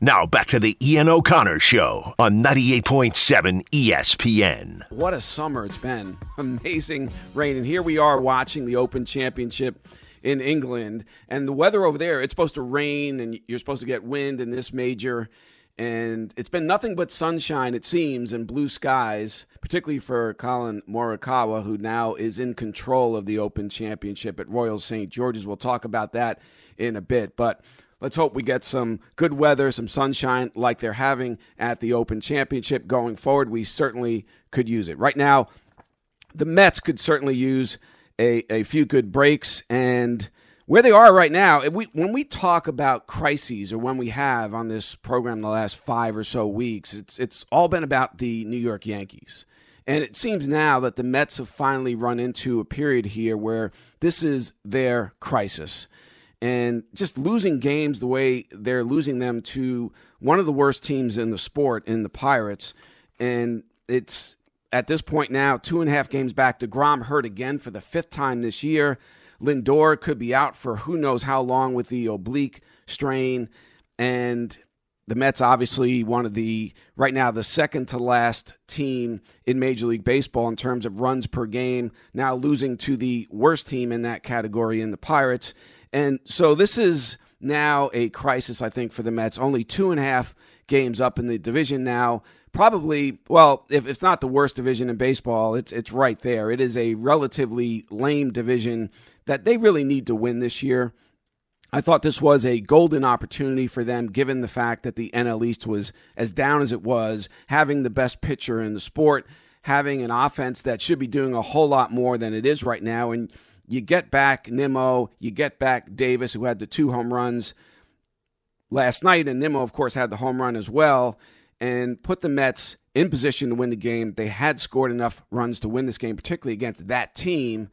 Now back to the Ian O'Connor Show on 98.7 ESPN. What a summer it's been. Amazing rain. And here we are watching the Open Championship in England. And the weather over there, it's supposed to rain and you're supposed to get wind in this major. And it's been nothing but sunshine, it seems, and blue skies, particularly for Collin Morikawa, who now is in control of the Open Championship at Royal St. George's. We'll talk about that in a bit. But let's hope we get some good weather, some sunshine like they're having at the Open Championship going forward. We certainly could use it. Right now, the Mets could certainly use a, a few good breaks and where they are right now, we, when we talk about crises or when we have on this program the last five or so weeks, it's it's all been about the New York Yankees. And it seems now that the Mets have finally run into a period here where this is their crisis and just losing games the way they're losing them to one of the worst teams in the sport in the Pirates. And it's at this point now, two and a half games back. DeGrom hurt again for the fifth time this year. Lindor could be out for who knows how long with the oblique strain. And the Mets, obviously, one of the, right now, the second to last team in Major League Baseball in terms of runs per game, now losing to the worst team in that category in the Pirates. And so this is now a crisis, I think, for the Mets. Only two and a half games up in the division now. Probably, well, if it's not the worst division in baseball, it's it's right there. It is a relatively lame division that they really need to win this year. I thought this was a golden opportunity for them, given the fact that the NL East was as down as it was, having the best pitcher in the sport, having an offense that should be doing a whole lot more than it is right now. And you get back Nimmo, you get back Davis, who had the two home runs last night, and Nimmo, of course, had the home run as well, and put the Mets in position to win the game. They had scored enough runs to win this game, particularly against that team.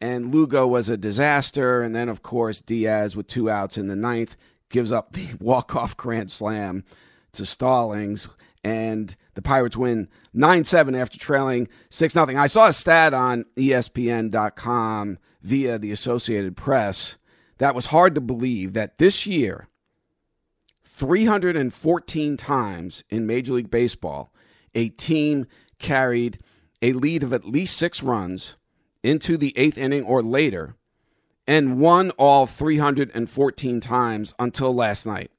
And Lugo was a disaster. And then, of course, Diaz with two outs in the ninth gives up the walk-off grand slam to Stallings and the Pirates win 9 7 after trailing 6 0. I saw a stat on ESPN.com via the Associated Press that was hard to believe that this year, 314 times in Major League Baseball, a team carried a lead of at least six runs into the eighth inning or later and won all 314 times until last night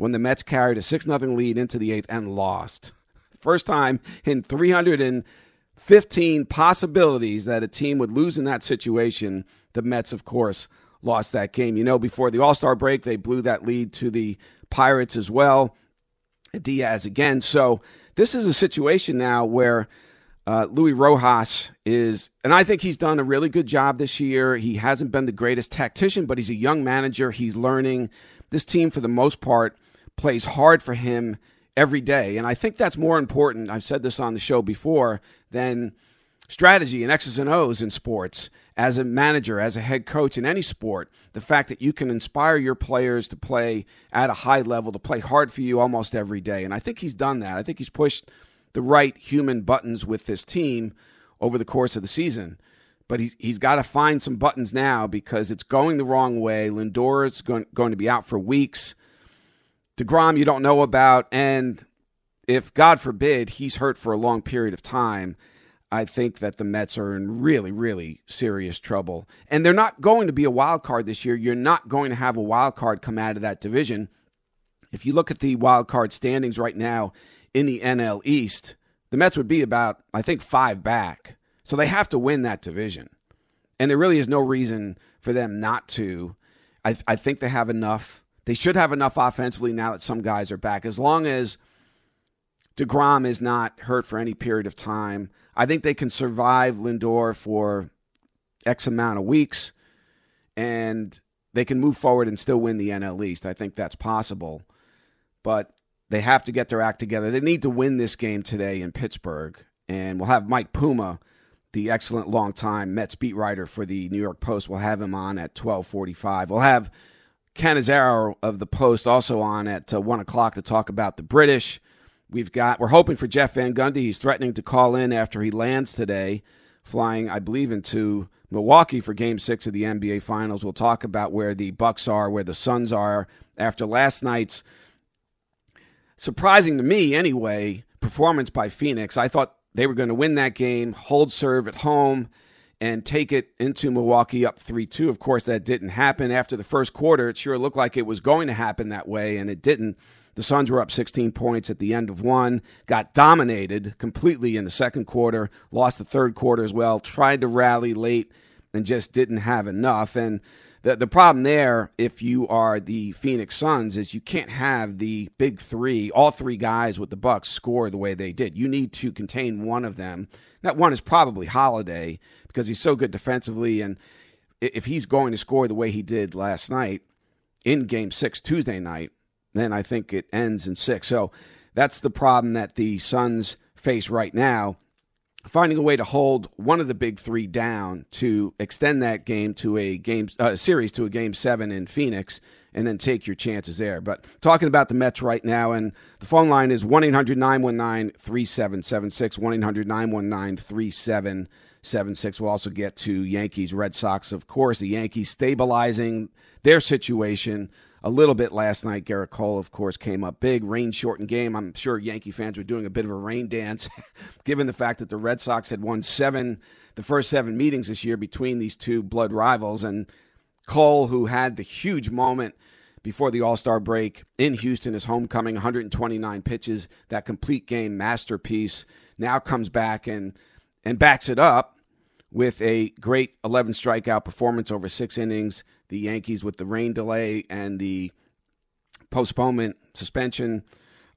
when the Mets carried a 6 0 lead into the eighth and lost. First time in 315 possibilities that a team would lose in that situation. The Mets, of course, lost that game. You know, before the All Star break, they blew that lead to the Pirates as well. Diaz again. So this is a situation now where uh, Luis Rojas is, and I think he's done a really good job this year. He hasn't been the greatest tactician, but he's a young manager. He's learning. This team, for the most part, plays hard for him every day. And I think that's more important. I've said this on the show before than strategy and X's and O's in sports. As a manager, as a head coach in any sport, the fact that you can inspire your players to play at a high level, to play hard for you almost every day. And I think he's done that. I think he's pushed the right human buttons with this team over the course of the season. But he's, he's got to find some buttons now because it's going the wrong way. Lindor is going, going to be out for weeks. DeGrom, you don't know about. And if, God forbid, he's hurt for a long period of time, I think that the Mets are in really, really serious trouble. And they're not going to be a wild card this year. You're not going to have a wild card come out of that division. If you look at the wild card standings right now in the NL East, the Mets would be about, I think, five back. So they have to win that division. And there really is no reason for them not to. I, I think they have enough they should have enough offensively now that some guys are back. As long as DeGrom is not hurt for any period of time, I think they can survive Lindor for X amount of weeks and they can move forward and still win the NL East. I think that's possible. But they have to get their act together. They need to win this game today in Pittsburgh. And we'll have Mike Puma, the excellent long-time Mets beat writer for the New York Post. We'll have him on at 1245. We'll have Cannizzaro of the Post also on at uh, one o'clock to talk about the British. We've got we're hoping for Jeff Van Gundy. He's threatening to call in after he lands today, flying I believe into Milwaukee for Game Six of the NBA Finals. We'll talk about where the Bucks are, where the Suns are after last night's surprising to me anyway, performance by Phoenix. I thought they were going to win that game, hold serve at home, and take it into Milwaukee up 3 2. Of course, that didn't happen. After the first quarter, it sure looked like it was going to happen that way, and it didn't. The Suns were up 16 points at the end of one, got dominated completely in the second quarter, lost the third quarter as well, tried to rally late, and just didn't have enough. And the the problem there, if you are the Phoenix Suns, is you can't have the big three, all three guys with the Bucks score the way they did. You need to contain one of them. That one is probably Holiday because he's so good defensively, and if he's going to score the way he did last night in Game Six Tuesday night, then I think it ends in six. So that's the problem that the Suns face right now finding a way to hold one of the big three down to extend that game to a game uh, series to a game seven in Phoenix and then take your chances there. But talking about the Mets right now, and the phone line is 1 800 919 3776. 1 800 919 3776. We'll also get to Yankees, Red Sox, of course. The Yankees stabilizing their situation a little bit last night. Gerrit Cole, of course, came up big. Rain shortened game. I'm sure Yankee fans were doing a bit of a rain dance, given the fact that the Red Sox had won seven, the first seven meetings this year between these two blood rivals. And Cole, who had the huge moment before the All Star break in Houston, his homecoming, 129 pitches, that complete game masterpiece, now comes back and and backs it up with a great 11 strikeout performance over six innings the Yankees with the rain delay and the postponement suspension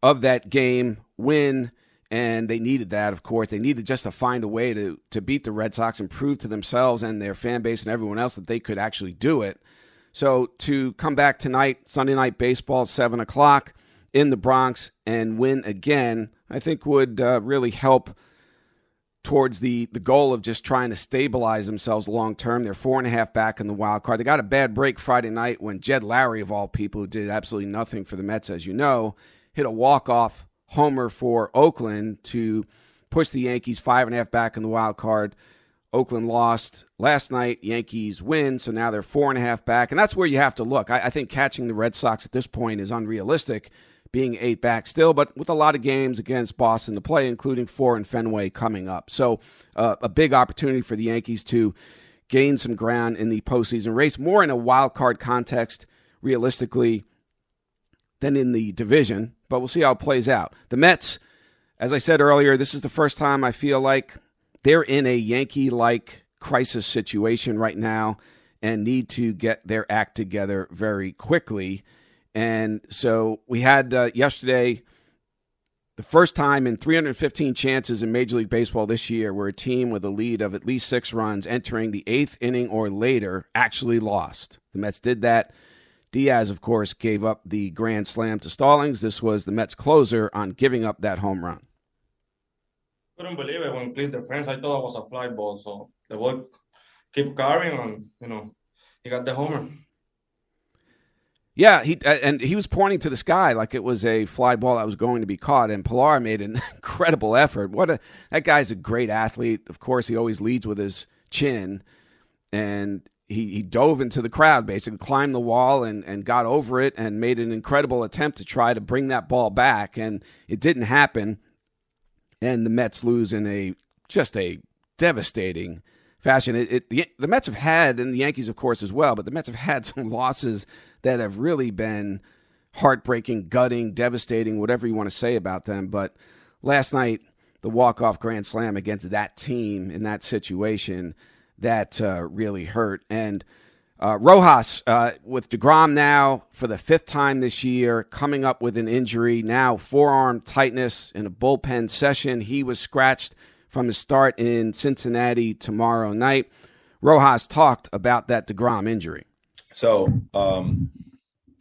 of that game win. And they needed that of course. They needed just to find a way to to beat the Red Sox and prove to themselves and their fan base and everyone else that they could actually do it. So to come back tonight Sunday night baseball 7 o'clock in the Bronx and win again I think would uh, really help towards the the goal of just trying to stabilize themselves long term. They're four and a half back in the wild card. They got a bad break Friday night when Jed Lowrie, of all people, who did absolutely nothing for the Mets, as you know, hit a walk off homer for Oakland to push the Yankees five and a half back in the wild card. Oakland lost last night. Yankees win, so now they're four and a half back, and that's where you have to look. I, I think catching the Red Sox at this point is unrealistic being eight back still, but with a lot of games against Boston to play, including four in Fenway coming up. So uh, a big opportunity for the Yankees to gain some ground in the postseason race, more in a wild card context, realistically, than in the division. But we'll see how it plays out. The Mets, as I said earlier, this is the first time I feel like they're in a Yankee like crisis situation right now and need to get their act together very quickly. And so we had uh, yesterday the first time in 315 chances in Major League Baseball this year where a team with a lead of at least six runs entering the eighth inning or later actually lost. The Mets did that. Diaz, of course, gave up the grand slam to Stallings. This was the Mets closer on giving up that home run. Couldn't believe it when Clint defense. I thought it was a fly ball, so the ball keep carrying, and you know he got the homer. Yeah, he and he was pointing to the sky like it was a fly ball that was going to be caught. And Pilar made an incredible effort. What a that guy's a great athlete. Of course, he always leads with his chin, and he, he dove into the crowd, basically climbed the wall and and got over it, and made an incredible attempt to try to bring that ball back, and it didn't happen. And the Mets lose in a just a devastating fashion. It, it the, the Mets have had, and the Yankees, of course, as well, but the Mets have had some losses that have really been heartbreaking, gutting, devastating, whatever you want to say about them. But last night, the walk-off grand slam against that team in that situation, that uh, really hurt. And uh, Rojas uh, with Degrom now for the fifth time this year, coming up with an injury now, forearm tightness in a bullpen session. He was scratched from his start in Cincinnati tomorrow night. Rojas talked about that Degrom injury. So, um,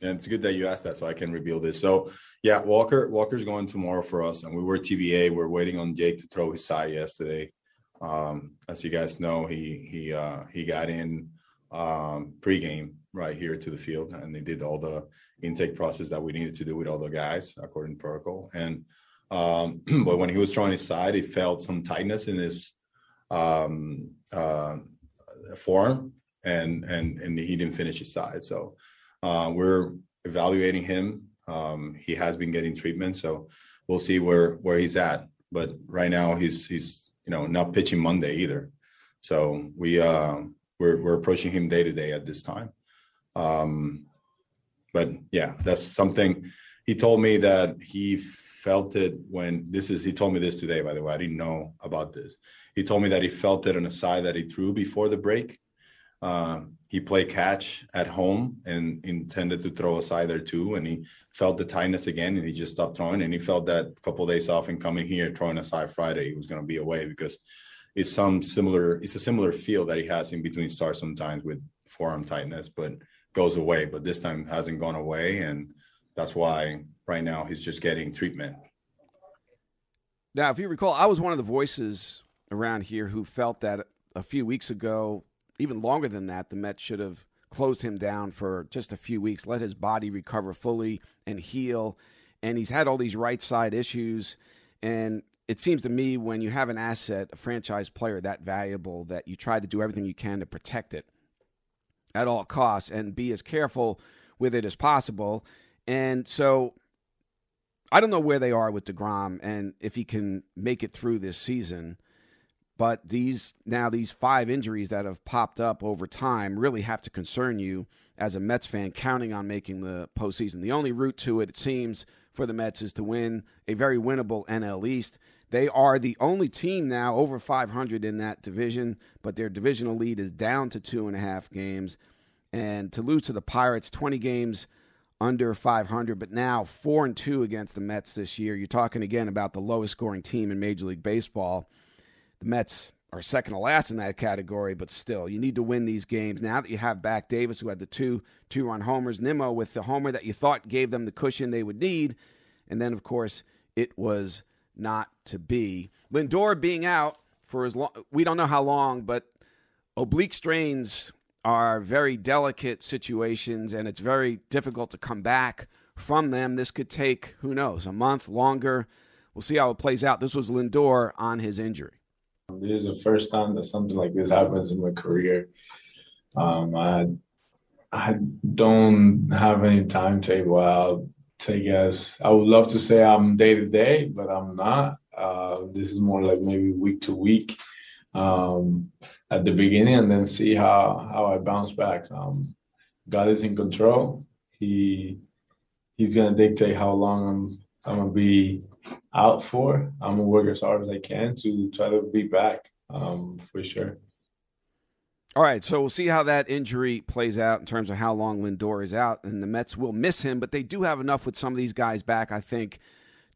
and it's good that you asked that, so I can reveal this. So, yeah, Walker Walker's going tomorrow for us, and we were TBA. We're waiting on Jake to throw his side yesterday. Um, as you guys know, he he uh, he got in um, pregame right here to the field, and they did all the intake process that we needed to do with all the guys according to protocol. And um, but when he was throwing his side, he felt some tightness in his um, uh, forearm, and and and he didn't finish his side. So uh, we're evaluating him Um, he has been getting treatment, so we'll see where where he's at. But right now, he's he's you know not pitching Monday either. So we uh, we're we're approaching him day to day at this time. Um, but yeah, that's something he told me that he felt it when this is he told me this today by the way i didn't know about this he told me that he felt it on a side that he threw before the break uh, he played catch at home and intended to throw a side there too and he felt the tightness again and he just stopped throwing and he felt that a couple of days off and coming here throwing a side friday he was going to be away because it's some similar it's a similar feel that he has in between starts sometimes with forearm tightness but goes away but this time hasn't gone away and that's why right now he's just getting treatment. Now, if you recall, I was one of the voices around here who felt that a few weeks ago, even longer than that, the Mets should have closed him down for just a few weeks, let his body recover fully and heal. And he's had all these right side issues. And it seems to me when you have an asset, a franchise player that valuable, that you try to do everything you can to protect it at all costs and be as careful with it as possible. And so I don't know where they are with DeGrom and if he can make it through this season. But these now these five injuries that have popped up over time really have to concern you as a Mets fan counting on making the postseason. The only route to it, it seems, for the Mets is to win a very winnable NL East. They are the only team now over 500 in that division, but their divisional lead is down to two and a half games. And to lose to the Pirates, 20 games under 500, but now four and two against the Mets this year. You're talking again about the lowest scoring team in Major League Baseball. The Mets are second to last in that category, but still, you need to win these games. Now that you have back Davis, who had the two two run homers, Nimmo with the homer that you thought gave them the cushion they would need, and then of course it was not to be. Lindor being out for as long, we don't know how long, but oblique strains are very delicate situations and it's very difficult to come back from them. This could take, who knows, a month longer. We'll see how it plays out. This was Lindor on his injury. This is the first time that something like this happens in my career. Um, I I don't have any timetable to guess. I would love to say I'm day to day, but I'm not. Uh, this is more like maybe week to week um, at the beginning and then see how how I bounce back. Um, God is in control. He he's gonna dictate how long I'm I'm gonna be out for. I'm gonna work as hard as I can to try to be back um, for sure. All right, so we'll see how that injury plays out in terms of how long Lindor is out, and the Mets will miss him, but they do have enough with some of these guys back, I think,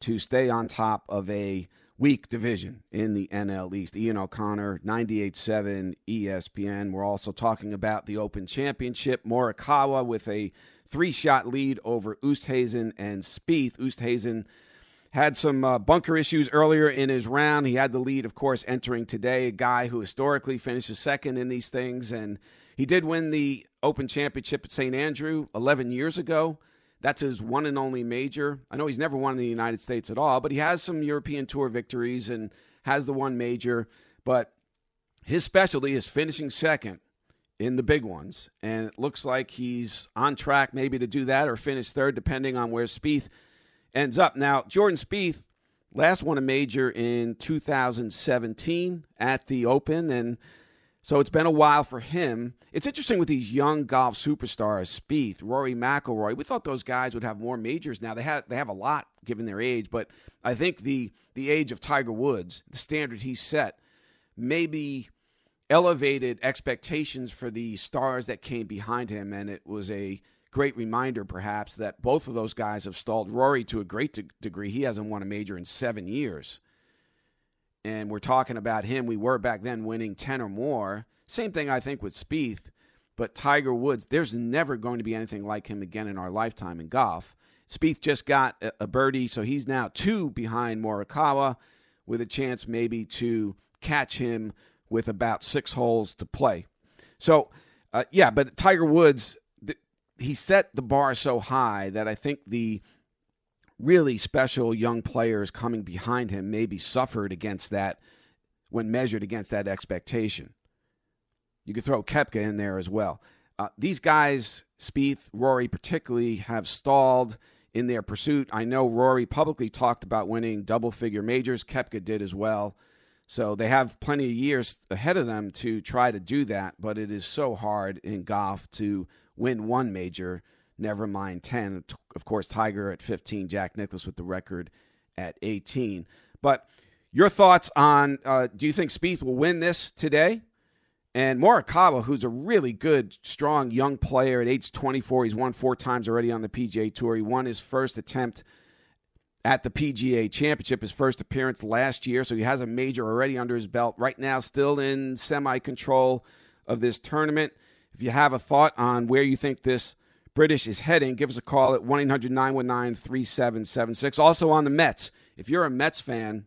to stay on top of a weak division in the NL East. Ian O'Connor, 98.7 ESPN. We're also talking about the Open Championship. Morikawa with a three-shot lead over Oosthuizen and Spieth. Oosthuizen had some uh, bunker issues earlier in his round. He had the lead, of course, entering today. A guy who historically finishes second in these things, and he did win the Open Championship at St. Andrew 11 years ago. That's his one and only major. I know he's never won in the United States at all, but he has some European Tour victories and has the one major. But his specialty is finishing second in the big ones. And it looks like he's on track maybe to do that or finish third, depending on where Spieth ends up. Now, Jordan Spieth last won a major in 2017 at the Open, and so it's been a while for him. It's interesting with these young golf superstars, Spieth, Rory McIlroy. We thought those guys would have more majors now. They have they have a lot given their age, but I think the the age of Tiger Woods, the standard he set, maybe elevated expectations for the stars that came behind him, and it was a great reminder, perhaps, that both of those guys have stalled. Rory to a great de- degree, he hasn't won a major in seven years and we're talking about him. We were back then winning 10 or more. Same thing, I think, with Spieth. But Tiger Woods, there's never going to be anything like him again in our lifetime in golf. Spieth just got a birdie, so he's now two behind Morikawa with a chance maybe to catch him with about six holes to play. So, uh, yeah, but Tiger Woods, he set the bar so high that I think the really special young players coming behind him maybe suffered against that when measured against that expectation. You could throw Koepka in there as well. Uh, these guys, Spieth, Rory particularly, have stalled in their pursuit. I know Rory publicly talked about winning double figure majors. Koepka did as well. So they have plenty of years ahead of them to try to do that, but it is so hard in golf to win one major, never mind 10. Of course, Tiger at 15, Jack Nicklaus with the record at 18. But your thoughts on uh, do you think Spieth will win this today? And Morikawa, who's a really good, strong young player at age 24, he's won four times already on the PGA Tour. He won his first attempt at the PGA Championship, his first appearance last year, so he has a major already under his belt. Right now, still in semi control of this tournament. If you have a thought on where you think this British is heading, give us a call at 1 800 919 3776. Also on the Mets. If you're a Mets fan,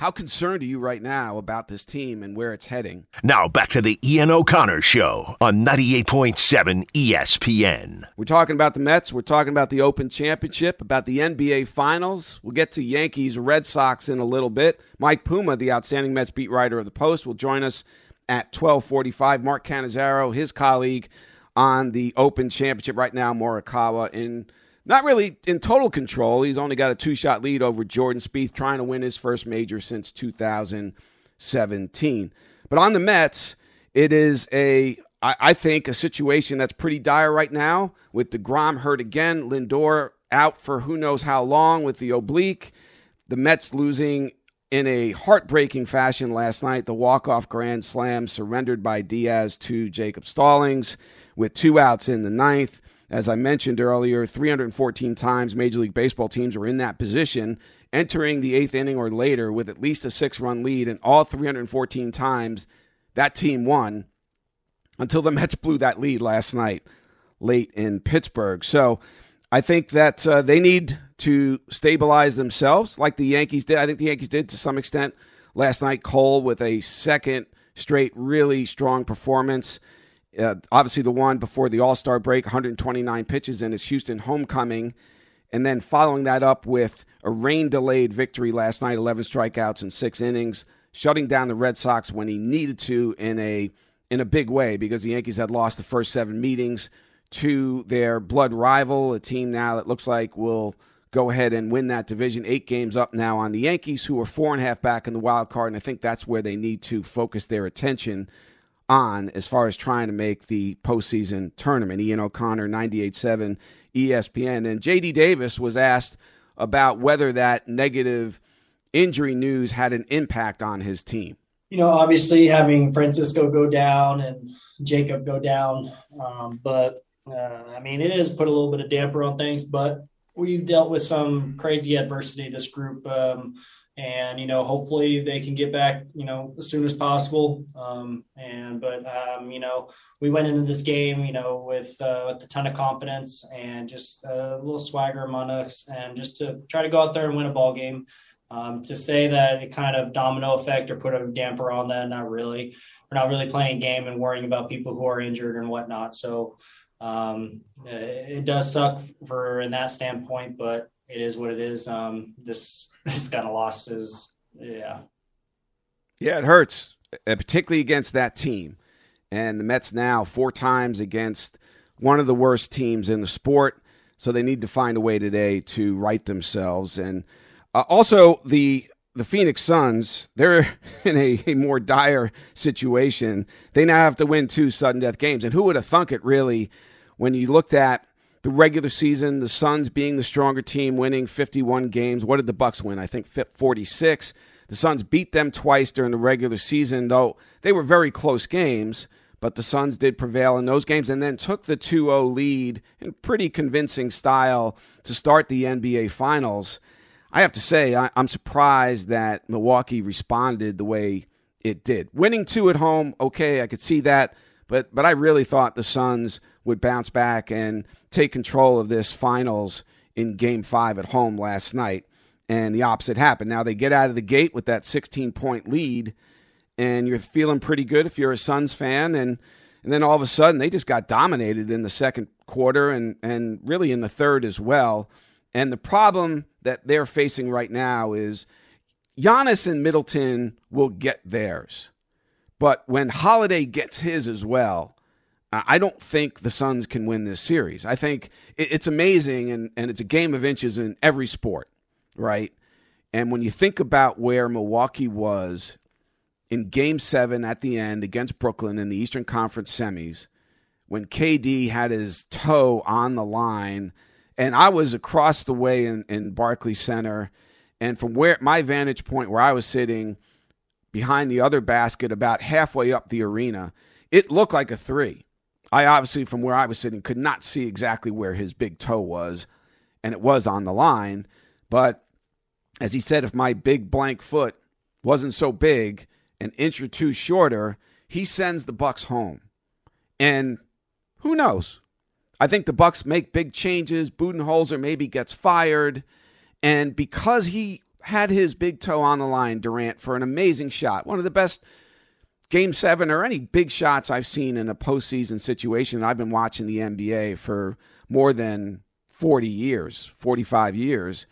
how concerned are you right now about this team and where it's heading? Now back to the Ian O'Connor Show on 98.7 ESPN. We're talking about the Mets. We're talking about the Open Championship, about the NBA Finals. We'll get to Yankees, Red Sox in a little bit. Mike Puma, the outstanding Mets beat writer of the Post, will join us at 1245. Mark Cannizzaro, his colleague on the Open Championship right now, Morikawa in – not really in total control. He's only got a two shot lead over Jordan Spieth, trying to win his first major since 2017. But on the Mets, it is a I, think a situation that's pretty dire right now with DeGrom hurt again, Lindor out for who knows how long with the oblique, the Mets losing in a heartbreaking fashion last night, the walk-off grand slam surrendered by Diaz to Jacob Stallings with two outs in the ninth. As I mentioned earlier, 314 times Major League Baseball teams were in that position, entering the eighth inning or later with at least a six run lead, and all 314 times that team won until the Mets blew that lead last night late in Pittsburgh. So I think that uh, they need to stabilize themselves like the Yankees did. I think the Yankees did to some extent last night. Cole with a second straight really strong performance. Uh, obviously, the one before the All Star break, 129 pitches in his Houston homecoming. And then following that up with a rain delayed victory last night, 11 strikeouts in six innings, shutting down the Red Sox when he needed to in a in a big way because the Yankees had lost the first seven meetings to their blood rival, a team now that looks like will go ahead and win that division. Eight games up now on the Yankees, who are four and a half back in the wild card, and I think that's where they need to focus their attention on as far as trying to make the postseason tournament. Ian O'Connor, 98.7 ESPN. And JD Davis was asked about whether that negative injury news had an impact on his team. You know, obviously having Francisco go down and Jacob go down, um, but uh, I mean, it has put a little bit of damper on things. But we've dealt with some crazy adversity. This group, um, and you know hopefully they can get back you know as soon as possible. Um, and but um, you know we went into this game you know with, uh, with a ton of confidence and just a little swagger among us and just to try to go out there and win a ball game. Um, to say that it kind of domino effect or put a damper on that not really. We're not really playing game and worrying about people who are injured and whatnot. So um, it does suck for in that standpoint but it is what it is um, this this kind of loss is, yeah. Yeah, it hurts, particularly against that team. And the Mets now four times against one of the worst teams in the sport. So they need to find a way today to right themselves. And uh, also, the the Phoenix Suns, they're in a, a, more dire situation. They now have to win two sudden death games. And who would have thunk it, really, when you looked at the regular season, the Suns being the stronger team, winning 51 games. What did the Bucks win? I think 46. The Suns beat them twice during the regular season, though they were very close games. But the Suns did prevail in those games and then took the 2 0 lead in pretty convincing style to start the NBA Finals. I have to say, I, am surprised that Milwaukee responded the way it did. Winning two at home, okay, I could see that. But, but I really thought the Suns would bounce back and take control of this finals in game five at home last night. And the opposite happened. Now they get out of the gate with that 16 point lead, and you're feeling pretty good if you're a Suns fan. And, and then all of a sudden, they just got dominated in the second quarter and, and really in the third as well. And the problem that they're facing right now is Giannis and Middleton will get theirs. But when Holiday gets his as well, I don't think the Suns can win this series. I think it's amazing, and, and it's a game of inches in every sport, right? And when you think about where Milwaukee was in game seven at the end against Brooklyn in the Eastern Conference semis, when KD had his toe on the line, and I was across the way in, in Barclays Center, and from where my vantage point where I was sitting behind the other basket, about halfway up the arena, it looked like a three. I obviously, from where I was sitting, could not see exactly where his big toe was, and it was on the line. But as he said, if my big blank foot wasn't so big, an inch or two shorter, he sends the Bucks home. And who knows? I think the Bucks make big changes. Budenholzer maybe gets fired, and because he had his big toe on the line, Durant for an amazing shot, one of the best game seven or any big shots I've seen in a postseason situation. I've been watching the NBA for more than 40 years, 45 years.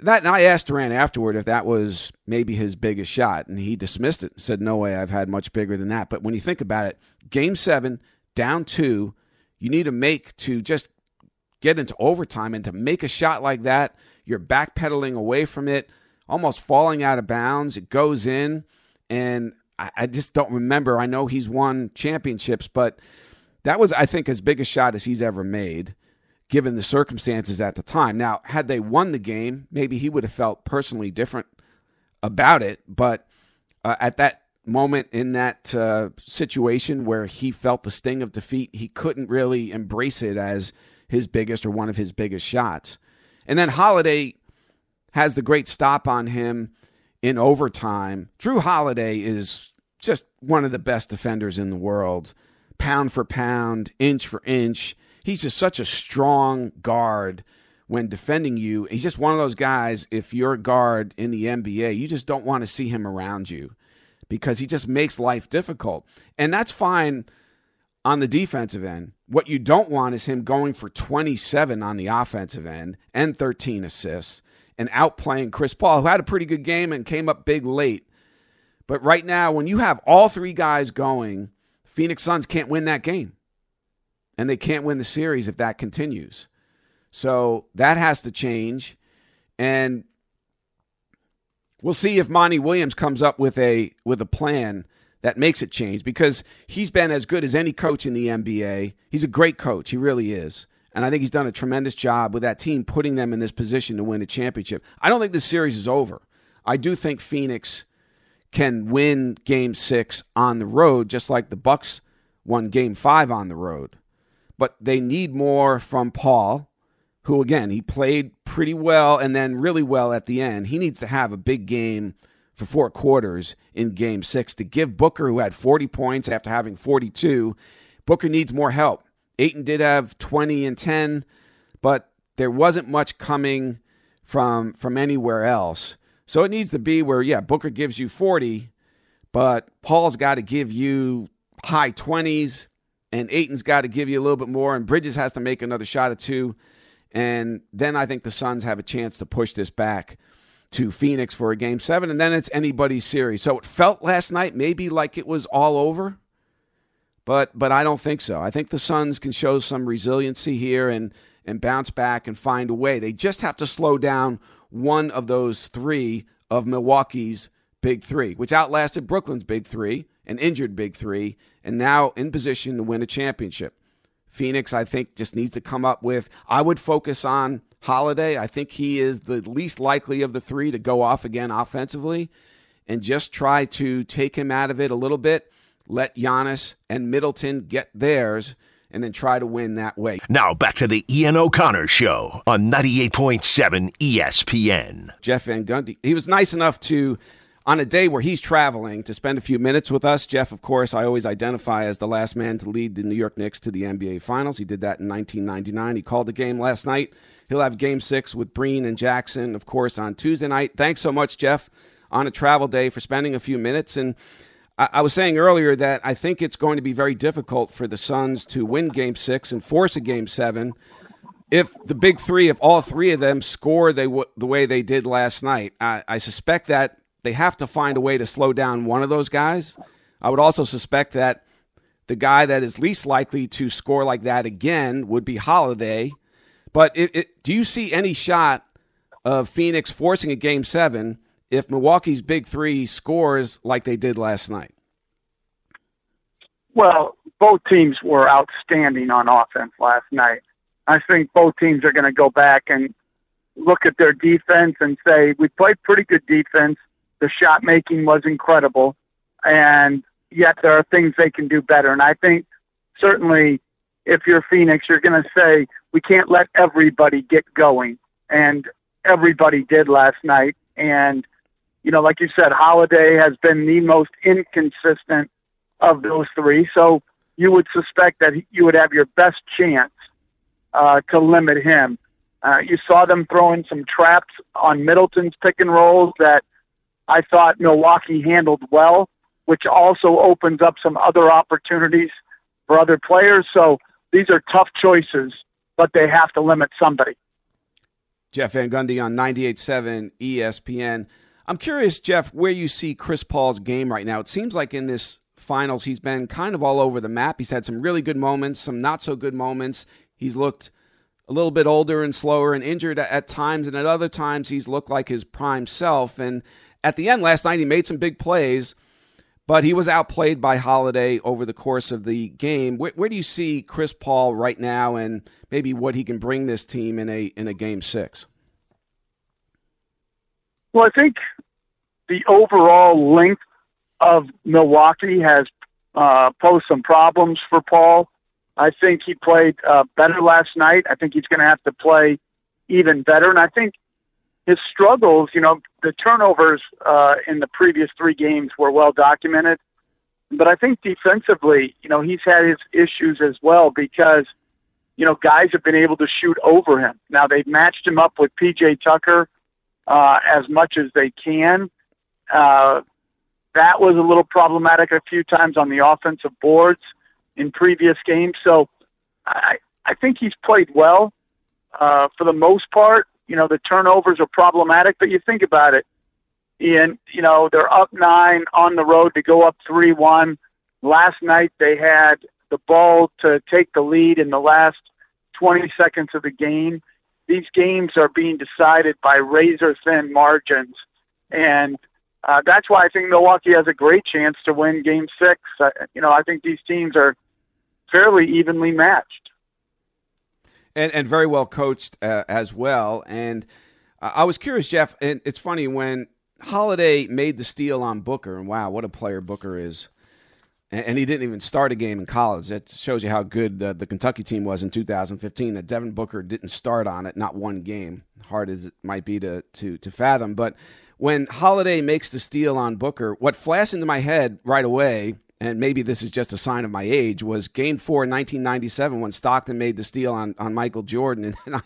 That and I asked Durant afterward if that was maybe his biggest shot, and he dismissed it. Said, "No way, I've had much bigger than that." But when you think about it, Game Seven, down two, you need to make to just get into overtime and to make a shot like that. You're backpedaling away from it, almost falling out of bounds. It goes in, and I, I just don't remember. I know he's won championships, but that was, I think, as big a shot as he's ever made, given the circumstances at the time. Now, had they won the game, maybe he would have felt personally different about it. But uh, at that moment in that uh, situation where he felt the sting of defeat, he couldn't really embrace it as his biggest or one of his biggest shots. And then Holiday has the great stop on him in overtime. Jrue Holiday is just one of the best defenders in the world, pound for pound, inch for inch. He's just such a strong guard when defending you. He's just one of those guys, if you're a guard in the NBA, you just don't want to see him around you because he just makes life difficult. And that's fine on the defensive end. What you don't want is him going for 27 on the offensive end and 13 assists and outplaying Chris Paul, who had a pretty good game and came up big late. But right now, when you have all three guys going, Phoenix Suns can't win that game. And they can't win the series if that continues. So that has to change. And we'll see if Monty Williams comes up with a with a plan that makes it change because he's been as good as any coach in the NBA. He's a great coach. He really is. And I think he's done a tremendous job with that team putting them in this position to win a championship. I don't think this series is over. I do think Phoenix can win game 6 on the road just like the Bucks won game 5 on the road. But they need more from Paul, who again, he played pretty well and then really well at the end. He needs to have a big game for four quarters in game 6 to give Booker who had 40 points after having 42. Booker needs more help. Ayton did have 20 and 10, but there wasn't much coming from from anywhere else. So it needs to be where yeah, Booker gives you 40, but Paul's got to give you high 20s and Ayton's got to give you a little bit more and Bridges has to make another shot or two and then I think the Suns have a chance to push this back to Phoenix for a game 7 and then it's anybody's series. So it felt last night maybe like it was all over but but I don't think so. I think the Suns can show some resiliency here and and bounce back and find a way. They just have to slow down one of those three of Milwaukee's big three, which outlasted Brooklyn's big three, an injured big three, and now in position to win a championship. Phoenix, I think, just needs to come up with. I would focus on Holiday. I think he is the least likely of the three to go off again offensively, and just try to take him out of it a little bit let Giannis and Middleton get theirs and then try to win that way. Now back to the Ian O'Connor Show on 98.7 ESPN. Jeff Van Gundy, he was nice enough to, on a day where he's traveling, to spend a few minutes with us. Jeff, of course, I always identify as the last man to lead the New York Knicks to the NBA Finals. He did that in 1999. He called the game last night. He'll have game six with Breen and Jackson, of course, on Tuesday night. Thanks so much, Jeff, on a travel day for spending a few minutes. And I, I was saying earlier that I think it's going to be very difficult for the Suns to win Game Six and force a Game Seven if the big three, if all three of them score they w- the way they did last night. I, I suspect that they have to find a way to slow down one of those guys. I would also suspect that The guy that is least likely to score like that again would be Holiday. But it, it, do you see any shot of Phoenix forcing a game seven if Milwaukee's big three scores like they did last night? Well, both teams were outstanding on offense last night. I think both teams are going to go back and look at their defense and say, we played pretty good defense. The shot making was incredible. And yet there are things they can do better. And I think certainly if you're Phoenix, you're going to say, we can't let everybody get going. And everybody did last night. And, you know, like you said, Holiday has been the most inconsistent of those three. So you would suspect that you would have your best chance uh, to limit him. Uh, you saw them throwing some traps on Middleton's pick and rolls that I thought Milwaukee handled well, which also opens up some other opportunities for other players. So these are tough choices, but they have to limit somebody. Jeff Van Gundy on 98.7 ESPN. I'm curious, Jeff, where you see Chris Paul's game right now. It seems like in this finals, he's been kind of all over the map. He's had some really good moments, some not so good moments. He's looked a little bit older and slower and injured at times, and at other times, he's looked like his prime self. And at the end last night, he made some big plays, but he was outplayed by Holiday over the course of the game. Where, where do you see Chris Paul right now, and maybe what he can bring this team in a in a game six? Well, I think the overall length of Milwaukee has uh, posed some problems for Paul. I think he played uh, better last night. I think he's going to have to play even better. And I think his struggles, you know, the turnovers uh, in the previous three games were well documented. But I think defensively, you know, he's had his issues as well because, you know, guys have been able to shoot over him. Now they've matched him up with PJ Tucker uh, as much as they can. Uh, that was a little problematic a few times on the offensive boards in previous games. So I, I think he's played well uh, for the most part. You know, the turnovers are problematic, but you think about it, Ian, you know, they're up nine on the road to go up 3 1. Last night they had the ball to take the lead in the last 20 seconds of the game. These games are being decided by razor thin margins. And uh, that's why I think Milwaukee has a great chance to win Game Six. Uh, you know, I think these teams are fairly evenly matched, and and very well coached uh, as well. And I was curious, Jeff. And it's funny when Holiday made the steal on Booker, and wow, what a player Booker is. And, he didn't even start a game in college. That shows you how good the Kentucky team was in 2015. That Devin Booker didn't start on it, not one game. Hard as it might be to to to fathom, but when Holiday makes the steal on Booker, what flashed into my head right away, and maybe this is just a sign of my age, was Game Four, in 1997, when Stockton made the steal on, on Michael Jordan. And I,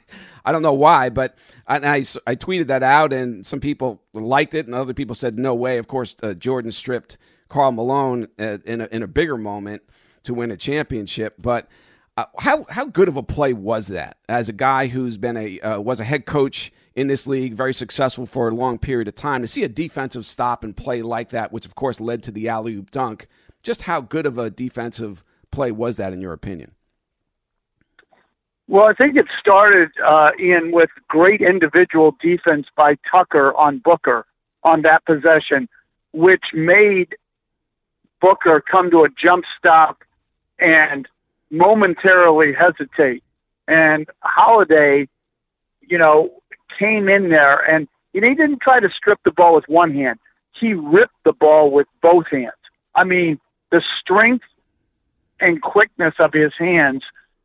I don't know why, but I, I, I, tweeted that out, and some people liked it, and other people said no way. Of course, uh, Jordan stripped Karl Malone uh, in a, in a bigger moment to win a championship, but. Uh, how how good of a play was that? As a guy who's been a uh, was a head coach in this league, very successful for a long period of time. To see a defensive stop and play like that, which of course led to the alley oop dunk, just how good of a defensive play was that, in your opinion? Well, I think it started uh, in with great individual defense by Tucker on Booker on that possession, which made Booker come to a jump stop and momentarily hesitate. And Holiday, you know, came in there and he didn't try to strip the ball with one hand. He ripped the ball with both hands. I mean, the strength and quickness of his hands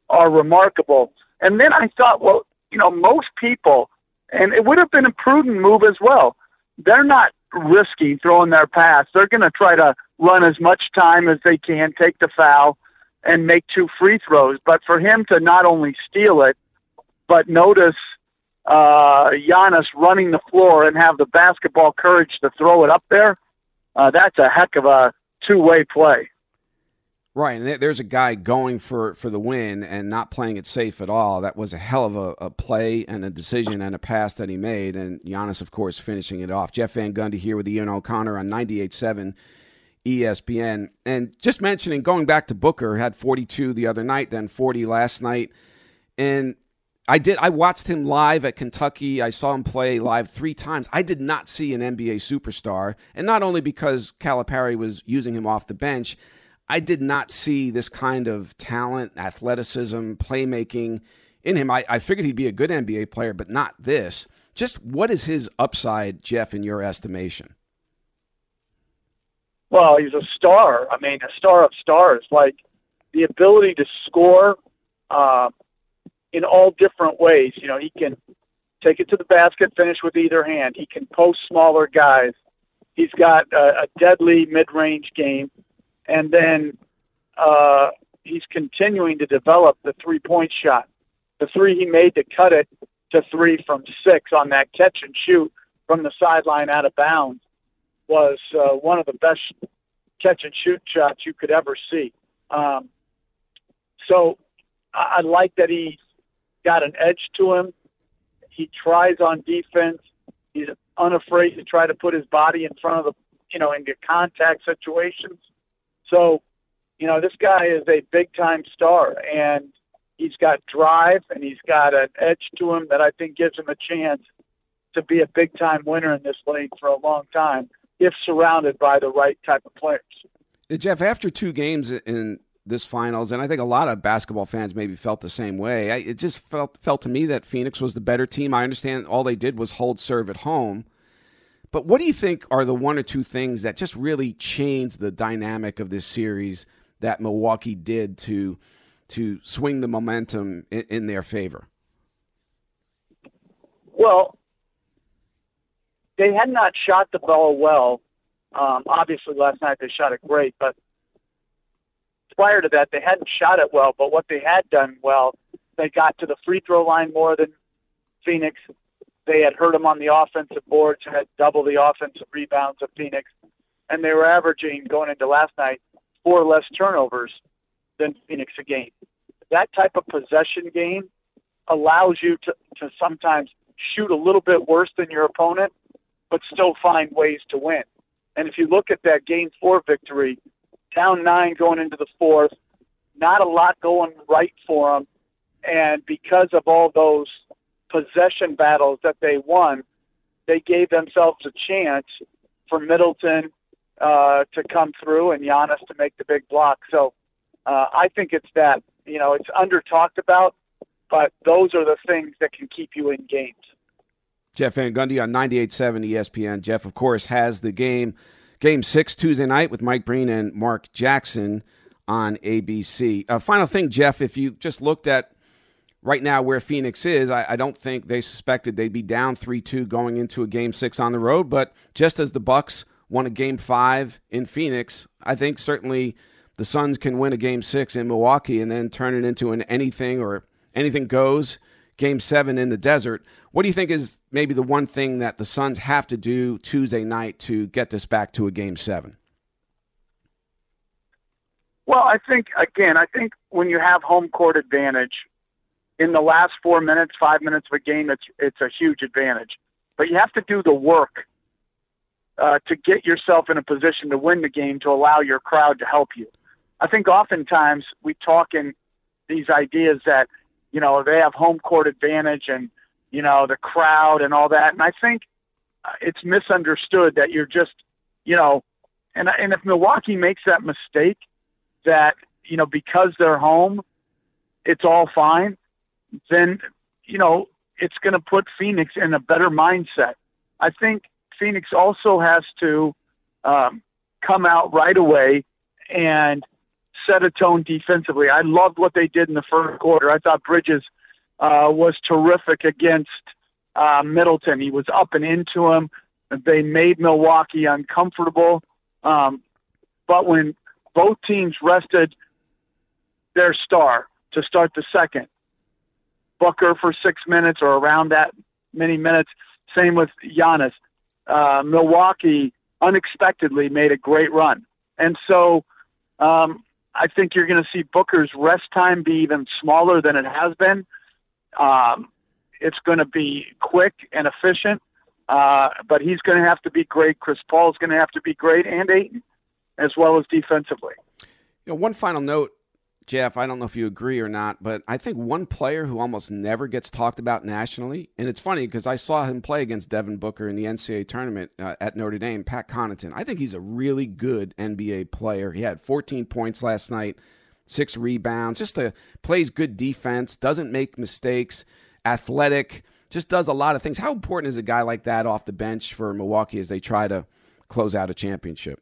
are remarkable. And then I thought, well, you know, most people, and it would have been a prudent move as well. They're not risky throwing their pass. They're going to try to run as much time as they can, take the foul, and make two free throws. But for him to not only steal it, but notice uh, Giannis running the floor and have the basketball courage to throw it up there, uh, that's a heck of a two way play. Right, and there's a guy going for, for the win and not playing it safe at all. That was a hell of a, a, play and a decision and a pass that he made. And Giannis, of course, finishing it off. Jeff Van Gundy here with Ian O'Connor on 98.7 ESPN. And just mentioning, going back to Booker, had 42 the other night, then 40 last night. And I did. I watched him live at Kentucky. I saw him play live three times. I did not see an NBA superstar, and not only because Calipari was using him off the bench, I did not see this kind of talent, athleticism, playmaking in him. I, I figured he'd be a good NBA player, but not this. Just what is his upside, Jeff, in your estimation? Well, he's a star. I mean, a star of stars. Like the ability to score. Uh, in all different ways. You know, he can take it to the basket, finish with either hand. He can post smaller guys. He's got a, a deadly mid-range game, and then uh, he's continuing to develop the three-point shot. The three he made to cut it to three from six on that catch and shoot from the sideline out of bounds was uh, one of the best catch and shoot shots you could ever see. Um, so I, I like that he got an edge to him. He tries on defense. He's unafraid to try to put his body in front of the, you know, get contact situations. So, you know, this guy is a big time star and he's got drive and he's got an edge to him that I think gives him a chance to be a big time winner in this league for a long time if surrounded by the right type of players. Jeff, after two games in this finals, and I think a lot of basketball fans maybe felt the same way. I, it just felt felt to me that Phoenix was the better team. I understand all they did was hold serve at home, but what do you think are the one or two things that just really changed the dynamic of this series that Milwaukee did to to swing the momentum in, in their favor? Well, they had not shot the ball well. Um, obviously, last night they shot it great, but prior to that, they hadn't shot it well, but what they had done well, they got to the free throw line more than Phoenix. They had hurt them on the offensive boards, had double the offensive rebounds of Phoenix, and they were averaging going into last night four less turnovers than Phoenix a game. That type of possession game allows you to, to sometimes shoot a little bit worse than your opponent, but still find ways to win. And if you look at that game four victory, down nine going into the fourth, not a lot going right for them. And because of all those possession battles that they won, they gave themselves a chance for Middleton uh, to come through and Giannis to make the big block. So uh, I think it's that, you know, it's under talked about, but those are the things that can keep you in games. Jeff Van Gundy on 98.7 ESPN. Jeff, of course, has the game Game six Tuesday night with Mike Breen and Mark Jackson on ABC. Uh, final thing, Jeff, if you just looked at right now where Phoenix is, I, I don't think they suspected they'd be down three two going into a game six on the road. But just as the Bucks won a game five in Phoenix, I think certainly the Suns can win a game six in Milwaukee and then turn it into an anything or anything goes game seven in the desert. What do you think is maybe the one thing that the Suns have to do Tuesday night to get this back to a game seven? Well, I think, again, I think when you have home court advantage, in the last four minutes, five minutes of a game, it's, it's a huge advantage. But you have to do the work uh, to get yourself in a position to win the game to allow your crowd to help you. I think oftentimes we talk in these ideas that you know, they have home court advantage and, you know, the crowd and all that. And I think it's misunderstood that you're just, you know, and, and if Milwaukee makes that mistake that, you know, because they're home, it's all fine, then, you know, it's going to put Phoenix in a better mindset. I think Phoenix also has to um, come out right away and set a tone defensively. I loved what they did in the first quarter. I thought Bridges uh, was terrific against uh, Middleton. He was up and into him. They made Milwaukee uncomfortable. Um, but when both teams rested their star to start the second, Booker for six minutes or around that many minutes, same with Giannis. Uh, Milwaukee unexpectedly made a great run. And so um, I think you're going to see Booker's rest time be even smaller than it has been. Um, it's going to be quick and efficient, uh, but he's going to have to be great. Chris Paul's going to have to be great, and Ayton, as well as defensively. You know, one final note, Jeff. I don't know if you agree or not, but I think one player who almost never gets talked about nationally, and it's funny because I saw him play against Devin Booker in the NCAA tournament uh, at Notre Dame. Pat Connaughton. I think he's a really good NBA player. He had 14 points last night, six rebounds. Just a plays good defense, doesn't make mistakes, athletic, just does a lot of things. How important is a guy like that off the bench for Milwaukee as they try to close out a championship?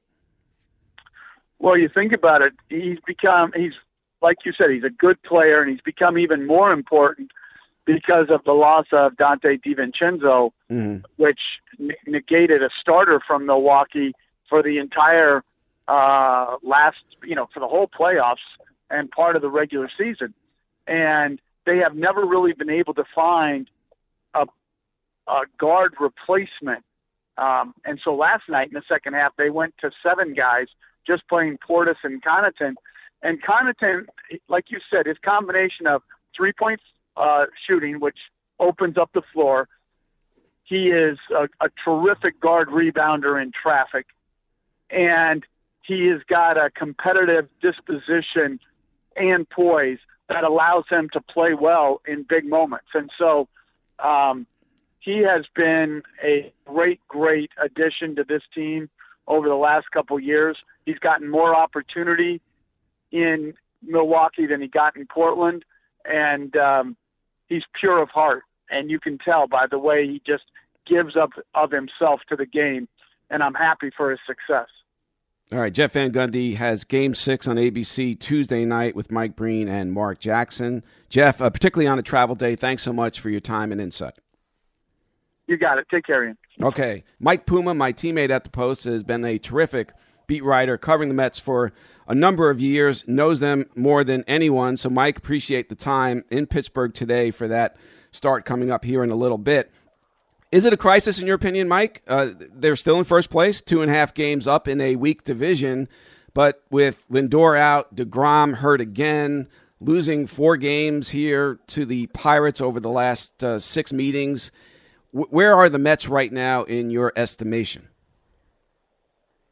Well, you think about it, he's become he's like you said, he's a good player, and he's become even more important because of the loss of Donte DiVincenzo, mm-hmm. which negated a starter from Milwaukee for the entire uh, last, you know, for the whole playoffs and part of the regular season. And they have never really been able to find a, a guard replacement. Um, and so last night in the second half, they went to seven guys just playing Portis and Connaughton and Connaughton, like you said, his combination of three point uh, shooting, which opens up the floor. He is a, a terrific guard rebounder in traffic, and he has got a competitive disposition and poise that allows him to play well in big moments. And so um, he has been a great, great addition to this team over the last couple years. He's gotten more opportunity in Milwaukee than he got in Portland, and um, he's pure of heart, and you can tell by the way he just gives up of himself to the game, and I'm happy for his success. All right, Jeff Van Gundy has Game Six on ABC Tuesday night with Mike Breen and Mark Jackson. Jeff, uh, particularly on a travel day, thanks so much for your time and insight. You got it. Take care, Ian. Okay, Mike Puma, my teammate at the Post, has been a terrific beat writer covering the Mets for a number of years, knows them more than anyone. So, Mike, appreciate the time in Pittsburgh today for that start coming up here in a little bit. Is it a crisis in your opinion, Mike? Uh, they're still in first place, two and a half games up in a weak division, but with Lindor out, Degrom hurt again, losing four games here to the Pirates over the last uh, six meetings. Where are the Mets right now in your estimation?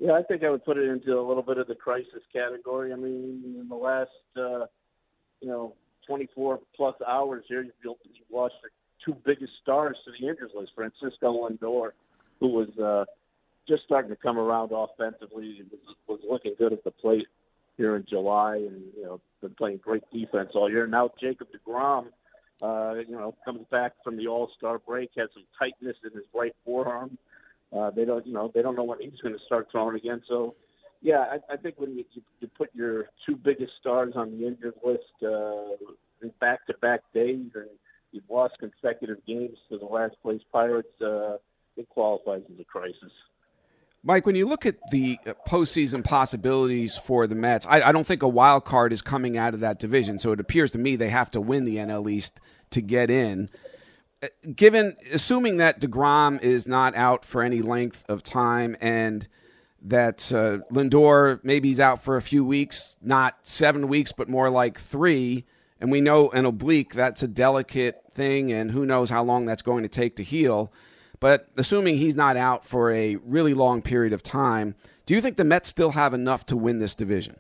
Yeah, I think I would put it into a little bit of the crisis category. I mean, in the last, uh, you know, 24 plus hours here, you've, you've two biggest stars to the injuries list, Francisco Lindor, who was uh, just starting to come around offensively, was, was looking good at the plate here in July, and you know, been playing great defense all year. Now Jacob Degrom, uh, you know, comes back from the All Star break, has some tightness in his right forearm. They don't, you know, they don't know when he's going to start throwing again. So, yeah, I, I think when you, you, you put your two biggest stars on the injured list uh, in back-to-back days, and you've lost consecutive games to the last place Pirates, uh, it qualifies as a crisis. Mike, when you look at the postseason possibilities for the Mets, I, I, don't think a wild card is coming out of that division. So it appears to me they have to win the NL East to get in given assuming that Degrom is not out for any length of time and that uh, Lindor maybe he's out for a few weeks, not seven weeks, but more like three. And we know an oblique that's a delicate thing, and who knows how long that's going to take to heal. But assuming he's not out for a really long period of time, do you think the Mets still have enough to win this division?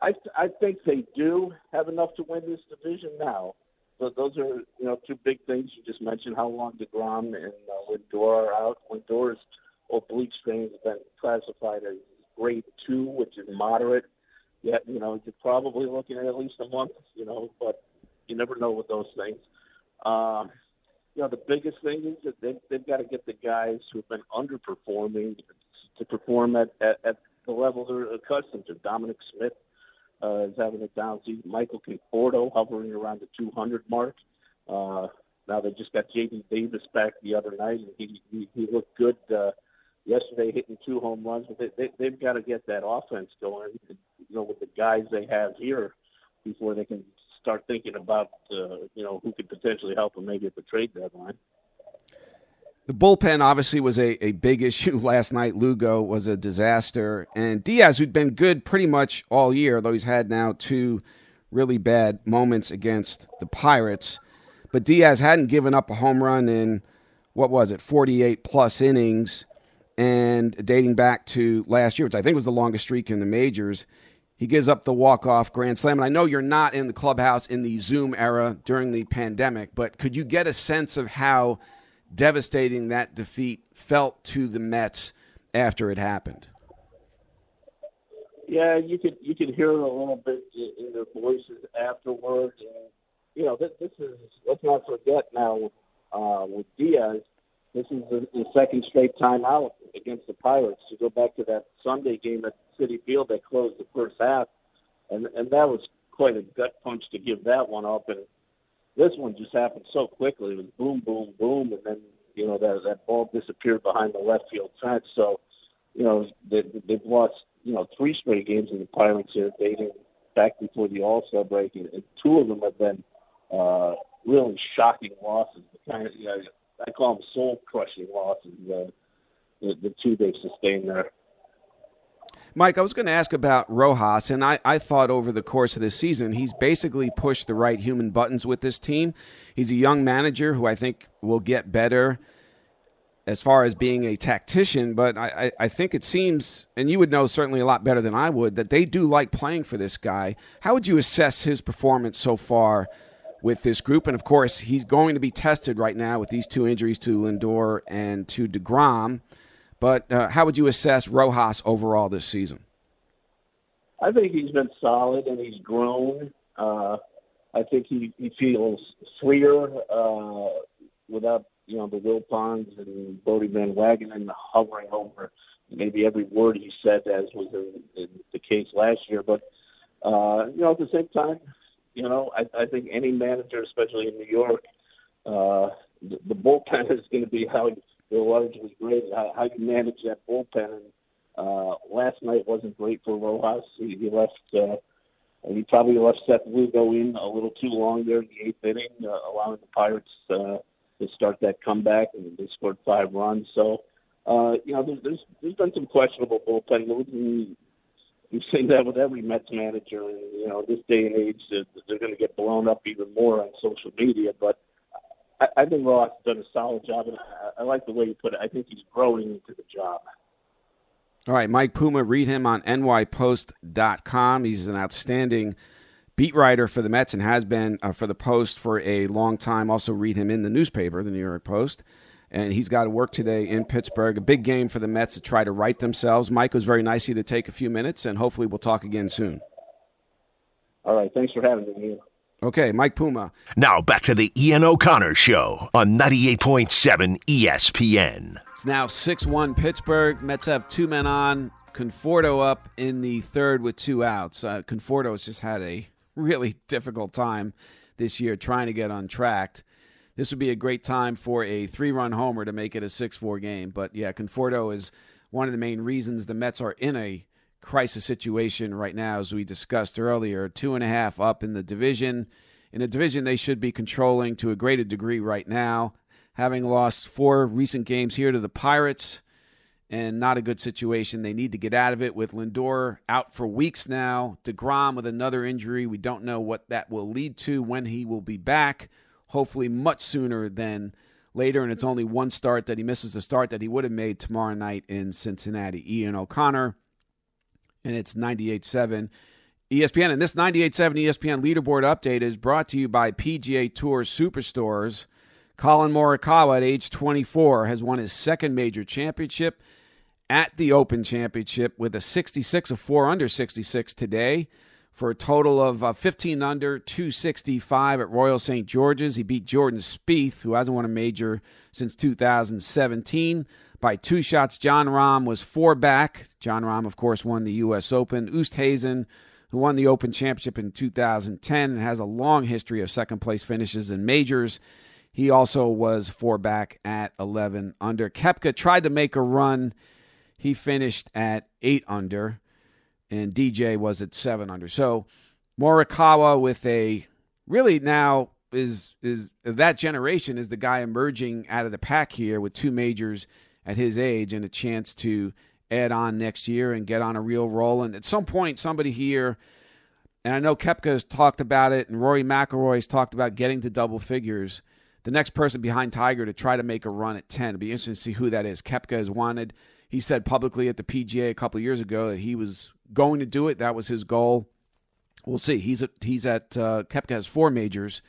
I, I think they do have enough to win this division now. So those are you know two big things you just mentioned. How long Degrom and uh, Lindor are out. Lindor's oblique strain has been classified as grade two, which is moderate. Yet you know you're probably looking at at least a month. You know, but you never know with those things. Um, you know, the biggest thing is that they, they've got to get the guys who have been underperforming to perform at, at, at the level they're accustomed to. Dominic Smith uh, is having a down season. Michael Conforto hovering around the 200 mark. Uh, now they just got J.D. Davis back the other night, and he he, he looked good uh, yesterday, hitting two home runs. But they, they they've got to get that offense going, you know, with the guys they have here before they can start thinking about uh, you know who could potentially help them maybe at the trade deadline. The bullpen obviously was a, a big issue last night. Lugo was a disaster. And Diaz, who'd been good pretty much all year, though he's had now two really bad moments against the Pirates. But Diaz hadn't given up a home run in, what was it, 48 plus innings. and dating back to last year, which I think was the longest streak in the majors. He gives up the walk-off grand slam, and I know you're not in the clubhouse in the Zoom era during the pandemic, but could you get a sense of how devastating that defeat felt to the Mets after it happened? Yeah, you could you could hear it a little bit in their voices afterwards. And, you know, this, this is let's not forget now uh, with Diaz, this is the, the second straight timeout against the Pirates. To go back to that Sunday game at Citi Field that closed the first half, and and that was quite a gut punch to give that one up. And this one just happened so quickly. It was boom, boom, boom, and then you know that that ball disappeared behind the left field fence. So, you know they, they've lost you know three straight games in the Pirates here, dating back before the All Star break, and, and two of them have been uh, really shocking losses. The kind of you know, I call them soul crushing losses. Uh, the, the two they've sustained there. Mike, I was going to ask about Rojas, and I, I thought over the course of this season, he's basically pushed the right human buttons with this team. He's a young manager who I think will get better as far as being a tactician, but I, I, I think it seems, and you would know certainly a lot better than I would, that they do like playing for this guy. How would you assess his performance so far with this group? And of course, he's going to be tested right now with these two injuries to Lindor and to DeGrom. But uh, how would you assess Rojas overall this season? I think he's been solid and he's grown. Uh, I think he, he feels freer uh, without you know the Wilpons and Brodie Van Wagenen hovering over maybe every word he said, as was in, in the case last year. But uh, you know, at the same time, you know, I, I think any manager, especially in New York, uh, the, the bullpen is going to be how they're largely great. How, how you manage that bullpen. And uh, last night wasn't great for Rojas. He, he left. Uh, he probably left Seth Lugo in a little too long there in the eighth inning, uh, allowing the Pirates uh, to start that comeback, and they scored five runs. So, uh, you know, there's, there's there's been some questionable bullpen you say that with every Mets manager. And you know, this day and age, they're, they're going to get blown up even more on social media. But I, I think Ross has done a solid job, and I, I like the way you put it. I think he's growing into the job. All right, Mike Puma, read him on nypost.com. He's an outstanding beat writer for the Mets and has been uh, for the Post for a long time. Also, read him in the newspaper, the New York Post. And he's got to work today in Pittsburgh. A big game for the Mets to try to right themselves. Mike was very nice of you to take a few minutes, and hopefully we'll talk again soon. All right. Thanks for having me. Okay, Mike Puma. Now back to the Ian O'Connor Show on 98.7 ESPN. It's now 6 1 Pittsburgh. Mets have two men on. Conforto up in the third with two outs. Uh, Conforto has just had a really difficult time this year trying to get on track. This would be a great time for a three run homer to make it a 6 4 game. But yeah, Conforto is one of the main reasons the Mets are in a crisis situation right now, as we discussed earlier. Two and a half up in the division. In a division they should be controlling to a greater degree right now, having lost four recent games here to the Pirates and not a good situation. They need to get out of it with Lindor out for weeks now. DeGrom with another injury. We don't know what that will lead to, when he will be back. Hopefully, much sooner than later. And it's only one start that he misses the start that he would have made tomorrow night in Cincinnati. Ian O'Connor, and it's 98.7 ESPN. And this 98.7 ESPN leaderboard update is brought to you by PGA Tour Superstores. Collin Morikawa at age 24 has won his second major championship at the Open Championship with a 66 of 4 under 66 today for a total of uh, 15 under 265 at Royal St. George's. He beat Jordan Spieth, who hasn't won a major since 2017, by two shots. Jon Rahm was four back. Jon Rahm, of course, won the U.S. Open. Oosthuizen, who won the Open Championship in 2010 and has a long history of second place finishes in majors. He also was four back at 11 under. Koepka tried to make a run he finished at eight under, and DJ was at seven under. So Morikawa with a really now is is that generation is the guy emerging out of the pack here with two majors at his age and a chance to add on next year and get on a real roll. And at some point, somebody here, and I know Koepka has talked about it, and Rory McIlroy has talked about getting to double figures. The next person behind Tiger to try to make a run at 10. It'll be interesting to see who that is. Koepka has wanted he said publicly at the PGA a couple years ago that he was going to do it. That was his goal. We'll see. He's at, he's at uh, Koepka has four majors.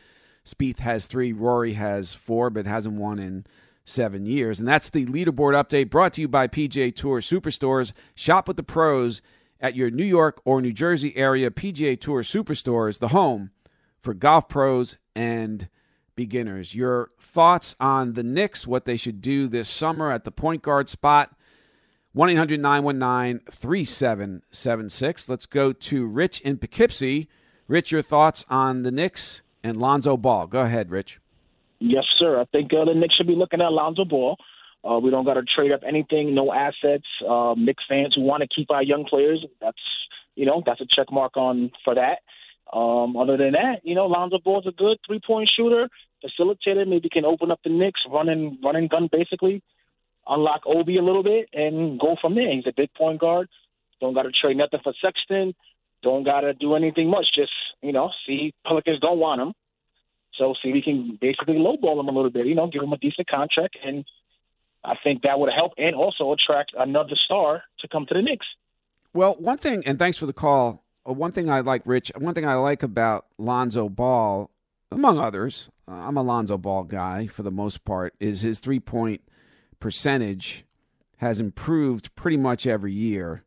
Spieth has three. Rory has four, but hasn't won in seven years. And that's the leaderboard update brought to you by PGA Tour Superstores. Shop with the pros at your New York or New Jersey area PGA Tour Superstores, the home for golf pros and beginners. Your thoughts on the Knicks, what they should do this summer at the point guard spot? 1 800 919 3776. Let's go to Rich in Poughkeepsie. Rich, your thoughts on the Knicks and Lonzo Ball. Go ahead, Rich. Yes, sir. I think uh, the Knicks should be looking at Lonzo Ball. Uh, we don't got to trade up anything, no assets. Uh, Knicks fans who want to keep our young players, that's you know that's a check mark on for that. Um, other than that, you know, Lonzo Ball's a good three point shooter, facilitator. Maybe can open up the Knicks, running running gun basically, unlock Obi a little bit, and go from there. He's a big point guard. Don't got to trade nothing for Sexton. Don't got to do anything much. Just you know, see Pelicans don't want him. So see, we can basically lowball him a little bit. You know, give him a decent contract, and I think that would help and also attract another star to come to the Knicks. Well, one thing, and thanks for the call. Uh, one thing I like, Rich. One thing I like about Lonzo Ball, among others, uh, I'm a Lonzo Ball guy for the most part, is his three point percentage has improved pretty much every year.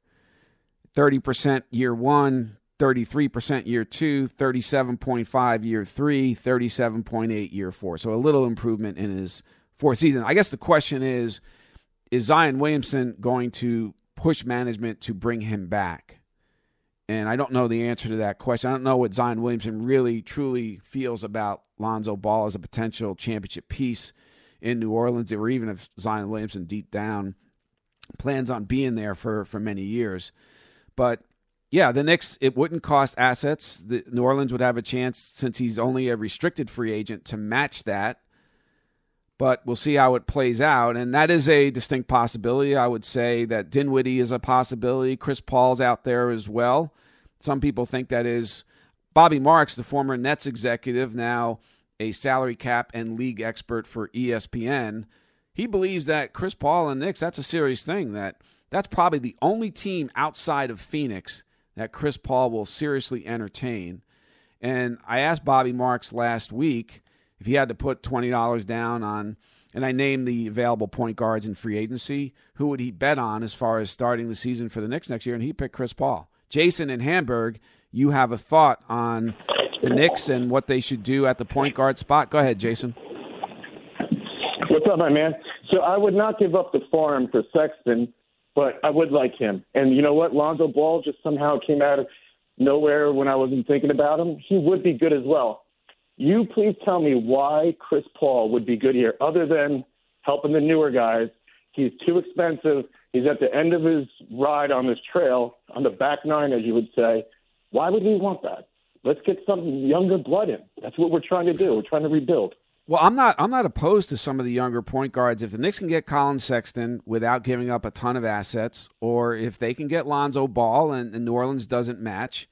30% year one, 33% year two, 37.5 year three, 37.8 year four. So a little improvement in his fourth season. I guess the question is is Zion Williamson going to push management to bring him back? And I don't know the answer to that question. I don't know what Zion Williamson really truly feels about Lonzo Ball as a potential championship piece in New Orleans, or even if Zion Williamson deep down plans on being there for, for many years. But yeah, the Knicks, it wouldn't cost assets. The, New Orleans would have a chance, since he's only a restricted free agent, to match that. But we'll see how it plays out. And that is a distinct possibility. I would say that Dinwiddie is a possibility. Chris Paul's out there as well. Some people think that is Bobby Marks, the former Nets executive, now a salary cap and league expert for ESPN. He believes that Chris Paul and Knicks, that's a serious thing. That that's probably the only team outside of Phoenix that Chris Paul will seriously entertain. And I asked Bobby Marks last week if he had to put $20 down on, and I named the available point guards in free agency, who would he bet on as far as starting the season for the Knicks next year? And he picked Chris Paul. Jason in Hamburg, you have a thought on the Knicks and what they should do at the point guard spot. Go ahead, Jason. What's up, my man? So I would not give up the farm for Sexton but I would like him. And you know what? Lonzo Ball just somehow came out of nowhere when I wasn't thinking about him. He would be good as well. You please tell me why Chris Paul would be good here, other than helping the newer guys. He's too expensive. He's at the end of his ride on this trail, on the back nine, as you would say. Why would we want that? Let's get some younger blood in. That's what we're trying to do. We're trying to rebuild. Well, I'm not. I'm not opposed to some of the younger point guards. If the Knicks can get Collin Sexton without giving up a ton of assets, or if they can get Lonzo Ball and, and New Orleans doesn't match,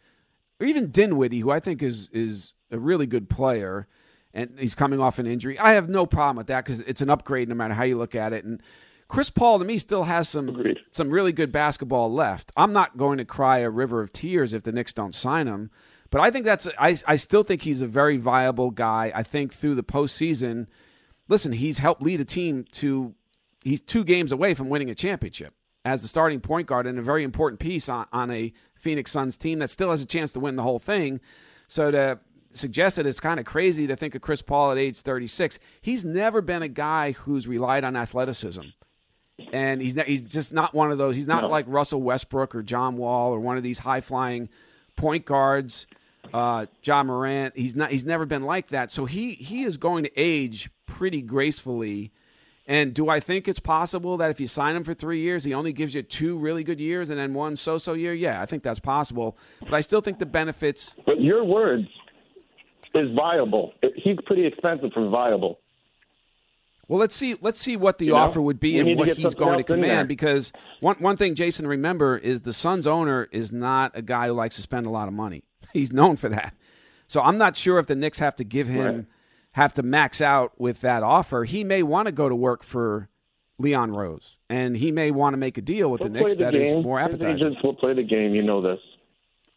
or even Dinwiddie, who I think is is a really good player, and he's coming off an injury, I have no problem with that because it's an upgrade no matter how you look at it. And Chris Paul to me still has some Agreed. some really good basketball left. I'm not going to cry a river of tears if the Knicks don't sign him. But I think that's I I still think he's a very viable guy. I think through the postseason, listen, he's helped lead a team to he's two games away from winning a championship as the starting point guard and a very important piece on, on a Phoenix Suns team that still has a chance to win the whole thing. So to suggest that it's kind of crazy to think of Chris Paul at age 36, he's never been a guy who's relied on athleticism. And he's he's just not one of those. He's not No. like Russell Westbrook or John Wall or one of these high flying point guards uh, Ja Morant. He's not. He's never been like that. So he he is going to age pretty gracefully. And do I think it's possible that if you sign him for three years, he only gives you two really good years and then one so-so year? Yeah, I think that's possible. But I still think the benefits. But your words is viable. He's pretty expensive for viable. Well, let's see. Let's see what the You know, offer would be and what he's going to else in there. command. Because one one thing, Jason, remember is the Suns owner is not a guy who likes to spend a lot of money. He's known for that. So I'm not sure if the Knicks have to give him Right. have to max out with that offer. He may want to go to work for Leon Rose, and he may want to make a deal with He'll the Knicks the that is game. more appetizing. agents will play the game. You know this.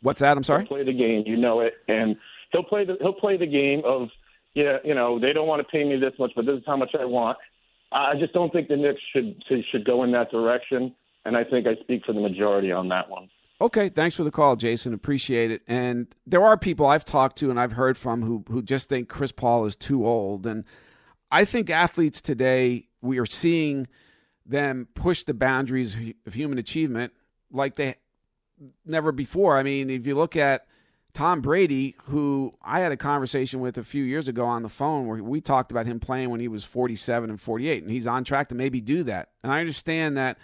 What's that? I'm sorry. He'll play the game. You know it, and he'll play the he'll play the game of yeah. You know they don't want to pay me this much, but this is how much I want. I just don't think the Knicks should should go in that direction, and I think I speak for the majority on that one. Okay, thanks for the call, Jason. Appreciate it. And there are people I've talked to and I've heard from who who just think Chris Paul is too old. And I think athletes today we are seeing them push the boundaries of human achievement like they never before. I mean, if you look at Tom Brady, who I had a conversation with a few years ago on the phone where we talked about him playing when he was 47 and 48, and he's on track to maybe do that. And I understand that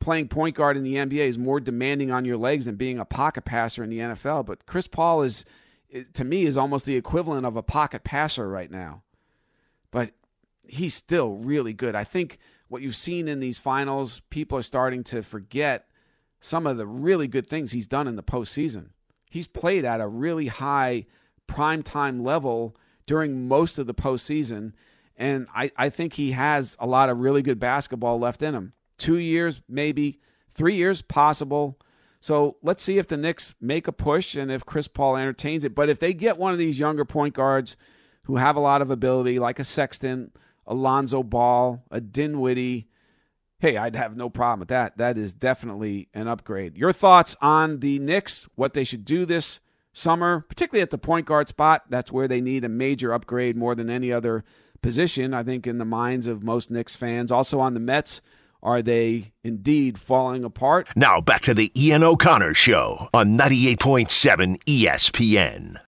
playing point guard in the NBA is more demanding on your legs than being a pocket passer in the NFL, but Chris Paul is to me is almost the equivalent of a pocket passer right now. But he's still really good. I think what you've seen in these finals, people are starting to forget some of the really good things he's done in the postseason. He's played at a really high primetime level during most of the postseason. And I, I think he has a lot of really good basketball left in him. Two years, maybe. Three years, possible. So let's see if the Knicks make a push and if Chris Paul entertains it. But if they get one of these younger point guards who have a lot of ability, like a Sexton, a Lonzo Ball, a Dinwiddie, hey, I'd have no problem with that. That is definitely an upgrade. Your thoughts on the Knicks, what they should do this summer, particularly at the point guard spot? That's where they need a major upgrade more than any other position, I think, in the minds of most Knicks fans. Also on the Mets, are they indeed falling apart? Now back to the Ian O'Connor Show on 98.7 ESPN.